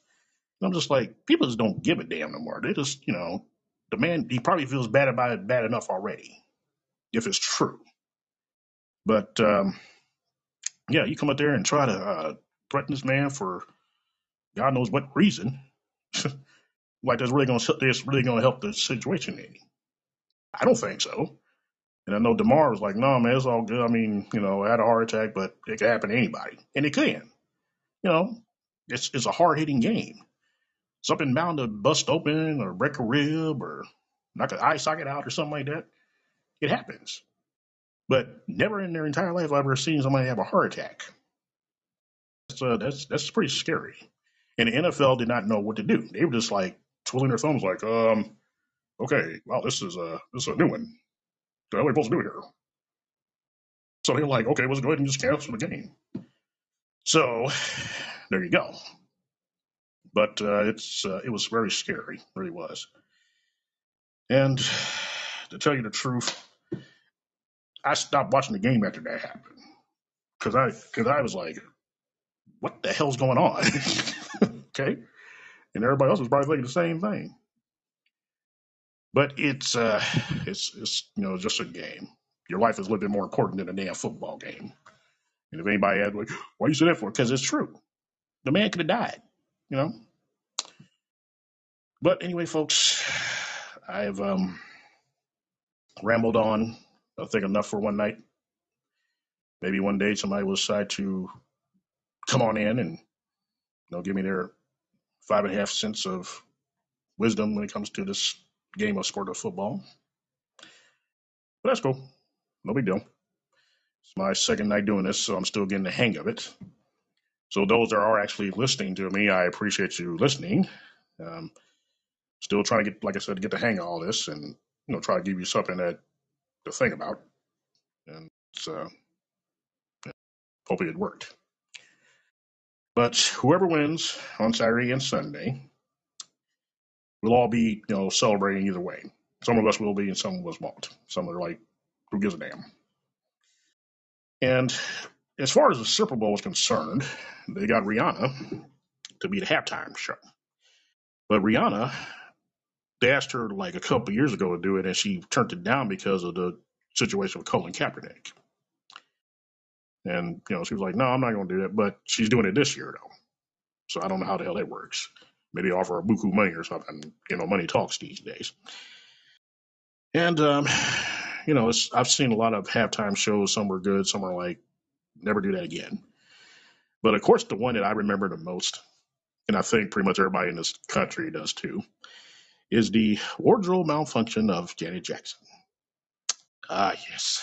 And I'm just like, people just don't give a damn no more. They just, you know, the man, he probably feels bad about it bad enough already, if it's true. But, um, yeah, you come up there and try to uh, threaten this man for God knows what reason. like that's really going to that's really going to help the situation any. I don't think so. And I know Damar was like, no, man, it's all good. I mean, you know, I had a heart attack, but it could happen to anybody. And it can. You know, it's it's a hard hitting game. Something bound to bust open or break a rib or knock an eye socket out or something like that. It happens. But never in their entire life have I ever seen somebody have a heart attack. That's uh, that's that's pretty scary. And the NFL did not know what to do. They were just like twiddling their thumbs, like, um, okay, wow, this is a this is a new one hell are we supposed to do here? So they were like, okay, let's go ahead and just cancel the game. So there you go. But uh, it's uh, it was very scary, really was. And to tell you the truth, I stopped watching the game after that happened because I because I was like, what the hell's going on? okay, and everybody else was probably thinking the same thing. But it's uh, it's it's you know just a game. Your life is a little bit more important than a damn football game. And if anybody had like, why you say that for? Because it's true. The man could have died, you know. But anyway, folks, I've um, rambled on I think enough for one night. Maybe one day somebody will decide to come on in and know give me their five and a half cents of wisdom when it comes to this game of sport of football. But that's cool. No big deal. It's my second night doing this, so I'm still getting the hang of it. So those that are actually listening to me, I appreciate you listening. Um, still trying to get, like I said, to get the hang of all this, and you know, try to give you something that to think about. And it's, uh, hopefully it worked. But whoever wins on Saturday and Sunday, we'll all be, you know, celebrating either way. Some of us will be, and some of us won't. Some are like, who gives a damn? And as far as the Super Bowl is concerned, they got Rihanna to be the halftime show. But Rihanna, they asked her like a couple years ago to do it, and she turned it down because of the situation with Colin Kaepernick. And you know, she was like, "No, I'm not going to do that." But she's doing it this year though, so I don't know how the hell that works. Maybe offer her buku money or something. You know, money talks these days. And um, you know, I've seen a lot of halftime shows. Some were good, some are like, never do that again. But of course, the one that I remember the most, and I think pretty much everybody in this country does too, is the wardrobe malfunction of Janet Jackson. Ah, yes.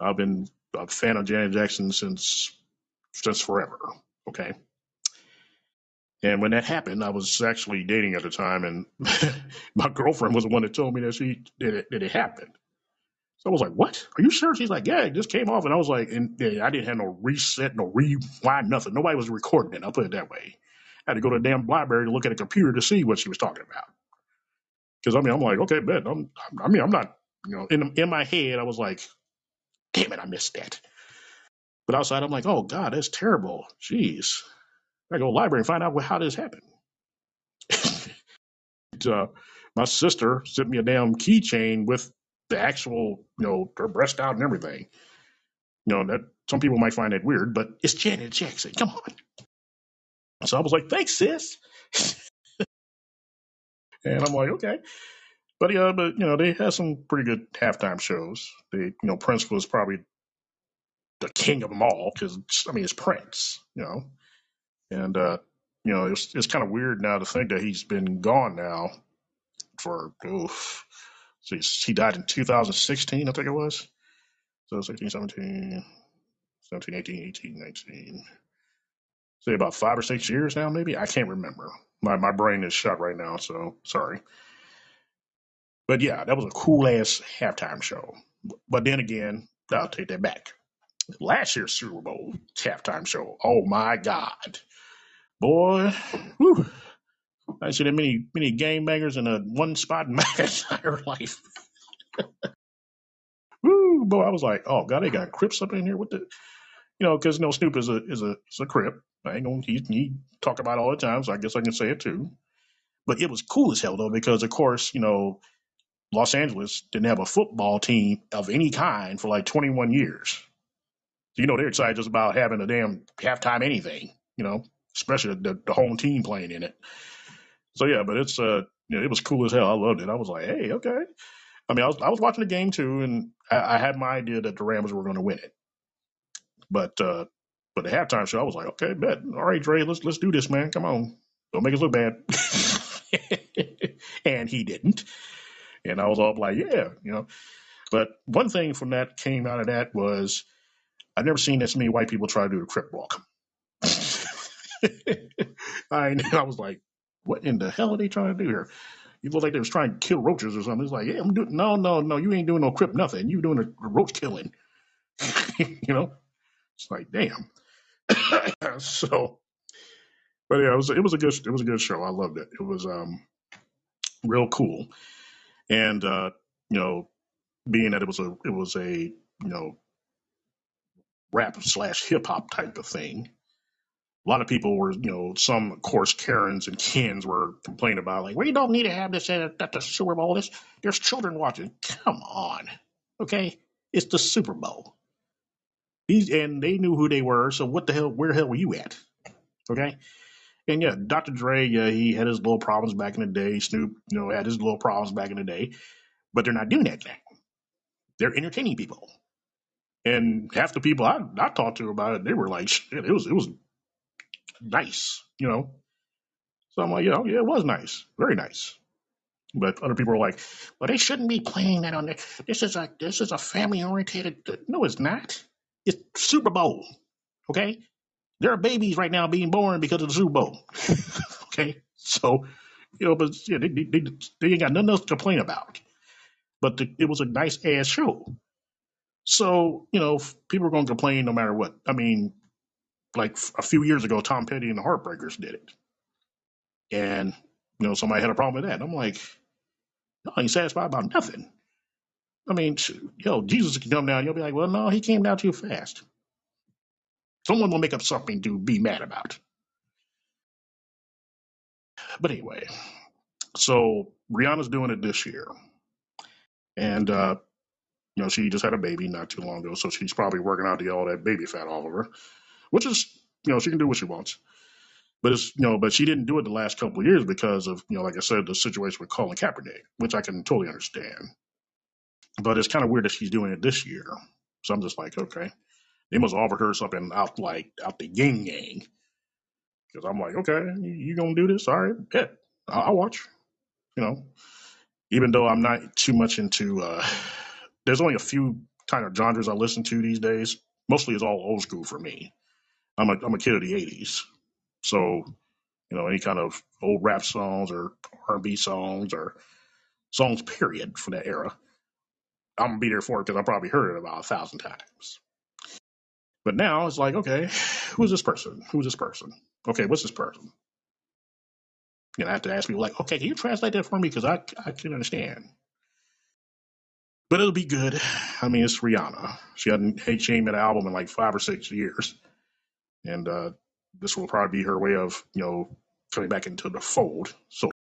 I've been a fan of Janet Jackson since since forever. Okay. And when that happened, I was actually dating at the time, and my girlfriend was the one that told me that she that it, that it happened. So I was like, "What? Are you sure?" She's like, "Yeah, it just came off." And I was like, "And yeah, I didn't have no reset, no rewind, nothing. Nobody was recording it. I'll put it that way. I had to go to the damn library to look at a computer to see what she was talking about. Because I mean, I'm like, okay, bet. I'm, I mean, I'm not, you know, in in my head, I was like, "Damn it, I missed that." But outside, I'm like, "Oh God, that's terrible. Jeez, I go to the library and find out how this happened." uh, my sister sent me a damn keychain with the actual, you know, her breast out and everything. You know, that some people might find that weird, but it's Janet Jackson. Come on. So I was like, thanks, sis. And I'm like, okay. But yeah, but you know, they had some pretty good halftime shows. They, you know, Prince was probably the king of them all because I mean, it's Prince, you know, and uh, you know, it's it's kind of weird now to think that he's been gone now for oof. So he died in 2016, I think it was. So 16, 17, 17, 18, 18, 19. Say about five or six years now, maybe. I can't remember. My my brain is shut right now, so sorry. But yeah, that was a cool ass halftime show. But then again, I'll take that back. Last year's Super Bowl halftime show. Oh my God, boy, whew, I see that many many game bangers in a one spot in my entire life. Woo, boy, I was like, oh God, they got Crips up in here. What the, you know, because you know Snoop is a is a is a Crip. I ain't gonna he, talk about it all the time, so I guess I can say it too. But it was cool as hell though, because of course, you know, Los Angeles didn't have a football team of any kind for like 21 years. So, you know, they're excited just about having a damn halftime anything, you know, especially the, the home team playing in it. So yeah, but it's uh, you know, it was cool as hell. I loved it. I was like, hey, okay. I mean, I was I was watching the game too, and I, I had my idea that the Rams were going to win it. But uh, but the halftime show, I was like, okay, bet. All right, Dre, let's let's do this, man. Come on, don't make us look bad. and he didn't. And I was all like, yeah, you know. But one thing from that came out of that was I've never seen this many white people try to do a crip walk. I I was like, what in the hell are they trying to do here? You look like they was trying to kill roaches or something. It's like, yeah, I'm doing no, no, no, you ain't doing no crip nothing. You doing a, a roach killing. you know? It's like, damn. so but yeah, it was it was a good it was a good show. I loved it. It was um real cool. And uh, you know, being that it was a it was a, you know, rap slash hip hop type of thing a lot of people were, you know, some, of course, Karens and Kens were complaining about, like, we don't need to have this at, at the Super Bowl. This, there's children watching. Come on. Okay? It's the Super Bowl. These, and they knew who they were, so what the hell, where the hell were you at? Okay? And yeah, Dr. Dre, yeah, he had his little problems back in the day. Snoop, you know, had his little problems back in the day, but they're not doing that now. They're entertaining people. And half the people I, I talked to about it, they were like, shit, it was it was nice, you know. So I'm like, you oh, know, yeah, it was nice, very nice. But other people are like, well, they shouldn't be playing that on there. This is a this is a family oriented. No, it's not. It's Super Bowl. Okay, there are babies right now being born because of the Super Bowl. okay, so you know, but yeah, they, they, they, they ain't got nothing else to complain about. But the, it was a nice ass show. So you know, people are going to complain no matter what. I mean, like a few years ago, Tom Petty and the Heartbreakers did it, and you know, somebody had a problem with that. And I'm like, I ain't satisfied about nothing. I mean, yo, Jesus can come down. You'll be like, well, no, he came down too fast. Someone will make up something to be mad about. But anyway, so Rihanna's doing it this year, and uh, you know, she just had a baby not too long ago, so she's probably working out to get all that baby fat off of her, which is, you know, she can do what she wants. But it's, you know, but she didn't do it the last couple of years because of, you know, like I said, the situation with Colin Kaepernick, which I can totally understand. But it's kind of weird that she's doing it this year. So I'm just like, okay, they must offer her something out like out the yin yang. Because I'm like, okay, you, gonna do this? All right, bet. I'll, I'll watch. You know, even though I'm not too much into, uh, there's only a few kind of genres I listen to these days. Mostly it's all old school for me. I'm a I'm a kid of the '80s, so you know any kind of old rap songs or R&B songs or songs period from that era. I'm gonna be there for it because I probably heard it about a thousand times. But now it's like, okay, who's this person? Who's this person? Okay, what's this person? Know, I have to ask people like, okay, can you translate that for me? Because I I can understand. But it'll be good. I mean, it's Rihanna. She hadn't she ain't made an album in like five or six years, and uh, this will probably be her way of you know coming back into the fold. So,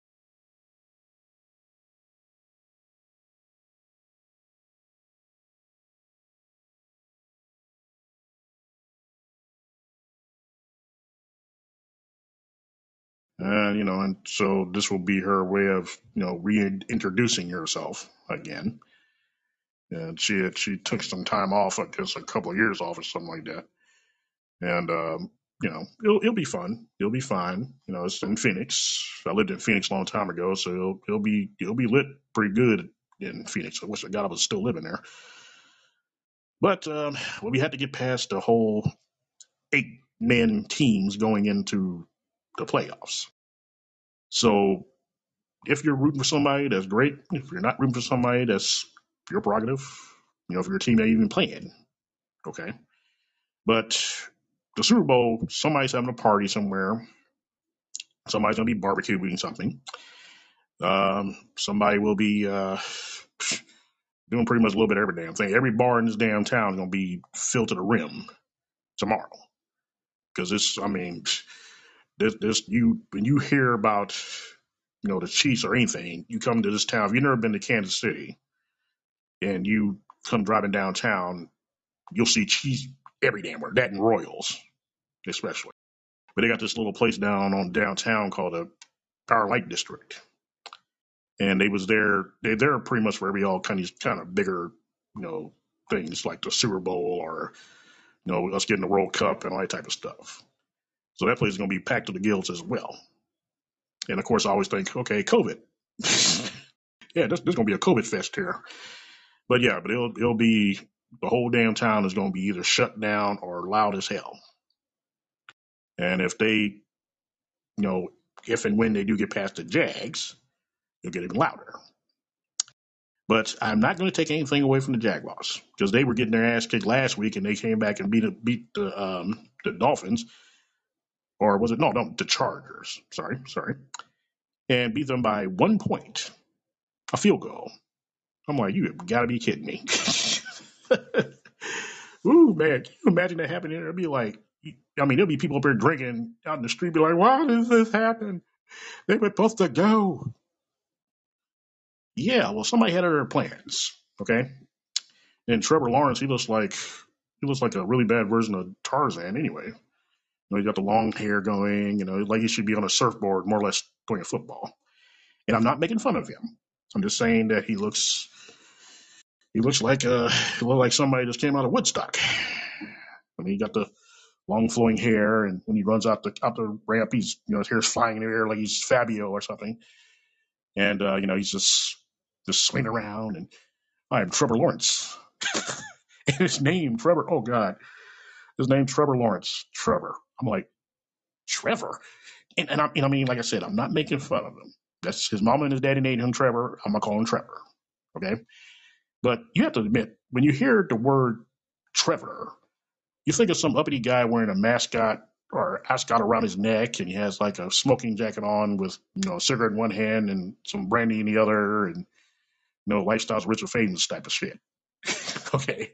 and you know, and so this will be her way of you know reintroducing herself again. And she had, she took some time off, I guess a couple of years off or something like that and um, you know it'll it'll be fun. It'll be fine. You know, it's in Phoenix. I lived in Phoenix a long time ago, so it'll it'll be it'll be lit pretty good in Phoenix. I wish I God I was still living there. But um, we had to get past the whole eight man teams going into the playoffs. So if you're rooting for somebody, that's great. If you're not rooting for somebody, that's your prerogative. You know, if your team ain't even playing, okay. But the Super Bowl, somebody's having a party somewhere Somebody's to be barbecuing something. Um, somebody will be uh, doing pretty much a little bit of every damn thing. Every bar in this damn town is to be filled to the rim tomorrow. Because it's, I mean, this, this, you, when you hear about, you know, the Chiefs or anything, you come to this town. If you've never been to Kansas City and you come driving downtown, you'll see Chiefs every damn where. That and Royals, especially. But they got this little place down on downtown called the Power Light District and they was there. They they're pretty much for every all kind of kind of bigger, you know, things like the Super Bowl or you know us getting the World Cup and all that type of stuff. So that place is going to be packed to the gills as well. And of course, I always think, okay, COVID. yeah, this, is going to be a COVID fest here. But yeah, but it'll it'll be the whole damn town is going to be either shut down or loud as hell. And if they, you know, if and when they do get past the Jags, it'll get even louder. But I'm not going to take anything away from the Jaguars because they were getting their ass kicked last week and they came back and beat beat the um, the Dolphins, or was it no no the Chargers? Sorry, sorry, and beat them by one point, a field goal. I'm like, you got to be kidding me. Ooh man, can you imagine that happening? It'd be like, I mean, there'll be people up there drinking out in the street, be like, why does this happen? They were supposed to go. Yeah, well, somebody had other plans. Okay, and Trevor Lawrence, he looks like he looks like a really bad version of Tarzan. Anyway, you know, he got the long hair going. You know, like he should be on a surfboard, more or less playing football. And I'm not making fun of him. I'm just saying that he looks He looks like uh, he like somebody just came out of Woodstock. I mean, he got the long flowing hair, and when he runs out the out the ramp, he's you know his hair's flying in the air like he's Fabio or something, and uh, you know he's just just swinging around. And I'm Trevor Lawrence, and his name Trevor. Oh God, his name Trevor Lawrence. Trevor. I'm like Trevor, and and I, and I mean, like I said, I'm not making fun of him. That's his mama and his daddy named him Trevor. I'm gonna call him Trevor. Okay, but you have to admit when you hear the word Trevor You think of some uppity guy wearing a mascot or ascot around his neck, and he has like a smoking jacket on with you know a cigarette in one hand and some brandy in the other, and you know lifestyles rich Richard Faden's type of shit. okay,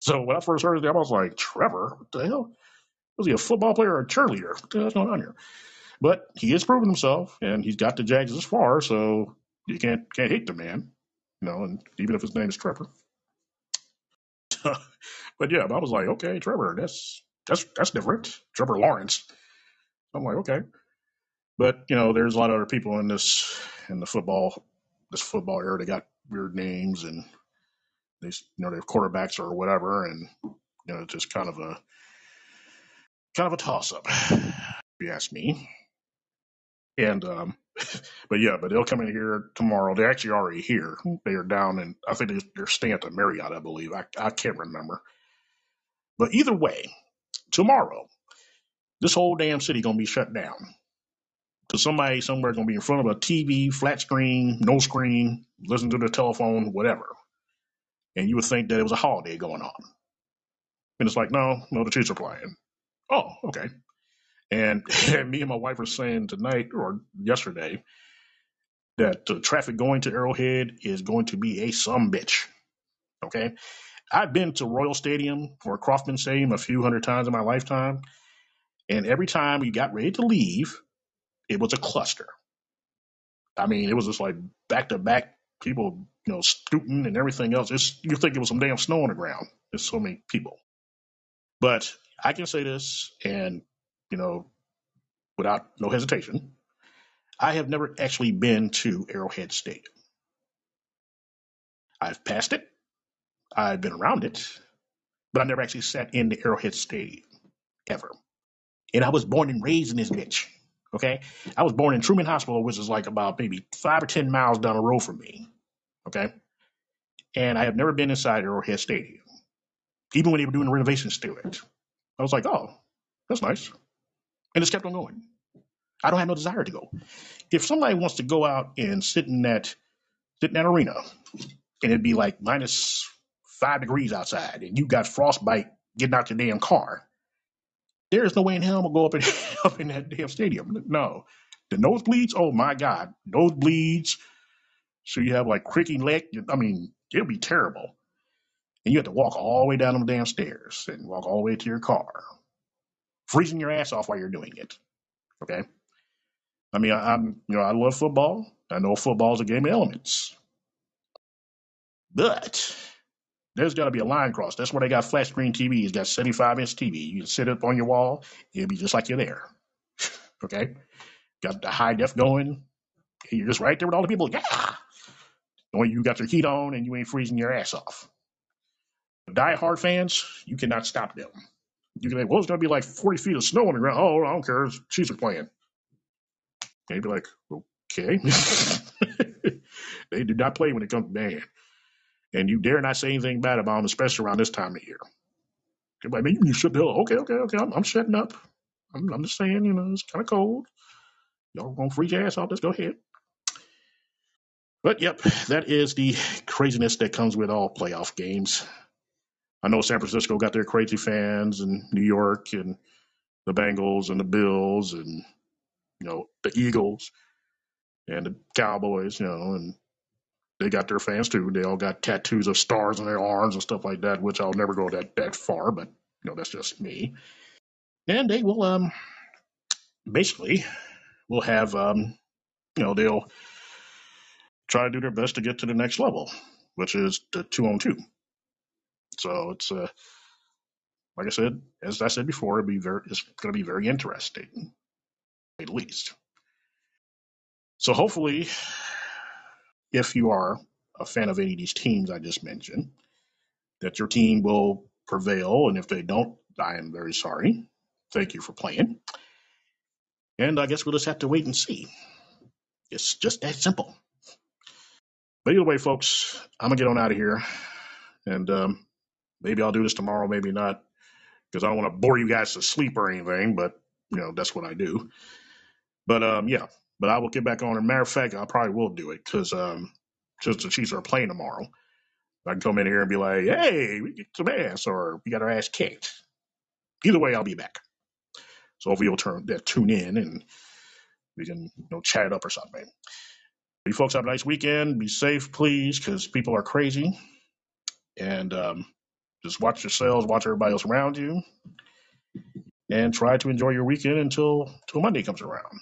so when I first heard it, I was like, Trevor, what the hell? Was he a football player or a cheerleader? What going on here? But he has proven himself, and he's got the Jags this far, so you can't can't hate the man, you know. And even if his name is Trevor, but yeah, I was like, okay, Trevor, that's that's that's different. Trevor Lawrence. I'm like, okay. But you know, there's a lot of other people in this in the football this football era. They got weird names and they you know have quarterbacks or whatever, and you know it's just kind of a kind of a toss up. If you ask me. And um, but yeah, but they'll come in here tomorrow. They're actually already here. They are down and I think they- they're staying at the Marriott, I believe. I I can't remember. But either way, tomorrow this whole damn city gonna be shut down because somebody somewhere gonna be in front of a TV, flat screen, no screen, listen to the telephone, whatever, and you would think that it was a holiday going on. And it's like, no, no, the Chiefs are playing. Oh, okay. And, and me and my wife were saying tonight or yesterday that the traffic going to Arrowhead is going to be a some bitch. Okay. I've been to Royal Stadium or Kauffman Stadium a few hundred times in my lifetime, and every time we got ready to leave, it was a cluster. I mean, it was just like back to back people, you know, scooting and everything else. It's you think it was some damn snow on the ground. There's so many people. But I can say this, and you know, without no hesitation, I have never actually been to Arrowhead Stadium. I've passed it, I've been around it, but I never actually sat in the Arrowhead Stadium ever. And I was born and raised in this bitch. Okay, I was born in Truman Hospital, which is like about maybe five or ten miles down the road from me. Okay, and I have never been inside Arrowhead Stadium, even when they were doing the renovations to it. I was like, oh, that's nice, and it's kept on going. I don't have no desire to go. If somebody wants to go out and sit in that sit in that arena, and it'd be like minus five degrees outside, and you got frostbite getting out your damn car, there is no way in hell I'm gonna go up in up in that damn stadium. No, the nosebleeds. Oh my god, nosebleeds. So you have like creaking leg. I mean, it'll be terrible. And you have to walk all the way down them damn stairs and walk all the way to your car, freezing your ass off while you're doing it. Okay. I mean, I, I'm you know I love football. I know football's a game of elements, but there's got to be a line crossed. That's why they got flat screen TV. It's got 75 inch TV. You can sit up on your wall. It'll be just like you're there. Okay. Got the high def going. You're just right there with all the people. Yeah. Knowing you got your heat on and you ain't freezing your ass off. Die hard fans, you cannot stop them. You can be like, well, it's going to be like 40 feet of snow on the ground. Oh, I don't care. Chiefs are playing. You'd be like, okay. they do not play when it comes to band. And you dare not say anything bad about them, especially around this time of year. Like, man, you the hell. Okay, okay, okay. I'm, I'm shutting up. I'm, I'm just saying, you know, it's kind of cold. Y'all gonna freeze your ass off. Let's go ahead. But yep, that is the craziness that comes with all playoff games. I know San Francisco got their crazy fans, and New York, and the Bengals, and the Bills, and you know the Eagles, and the Cowboys. You know, and they got their fans too. They all got tattoos of stars on their arms and stuff like that, which I'll never go that that far, but you know that's just me. And they will um basically will have um you know they'll try to do their best to get to the next level, which is the two on two. So it's uh like I said, as I said before, it'll be very it's going to be very interesting, at least. So hopefully, if you are a fan of any of these teams I just mentioned, that your team will prevail. And if they don't, I am very sorry. Thank you for playing. And I guess we'll just have to wait and see. It's just that simple. But either way, folks, I'm going to get on out of here. And um, maybe I'll do this tomorrow, maybe not, because I don't want to bore you guys to sleep or anything, but, you know, that's what I do. But um, yeah, but I will get back on. A matter of fact, I probably will do it because um, since the Chiefs are playing tomorrow, I can come in here and be like, hey, we get some ass or we got our ass kicked. Either way, I'll be back. So hopefully you'll turn tune in and we can you know chat it up or something. You folks have a nice weekend. Be safe, please, because people are crazy. And um, just watch yourselves, watch everybody else around you, and try to enjoy your weekend until until Monday comes around.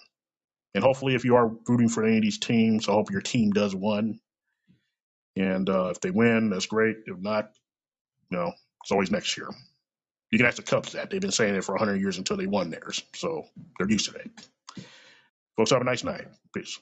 And hopefully, if you are rooting for any of these teams, I hope your team does win. And uh, if they win, that's great. If not, you know, it's always next year. You can ask the Cubs that. They've been saying it for 100 years until they won theirs. So they're used to it. Folks, have a nice night. Peace.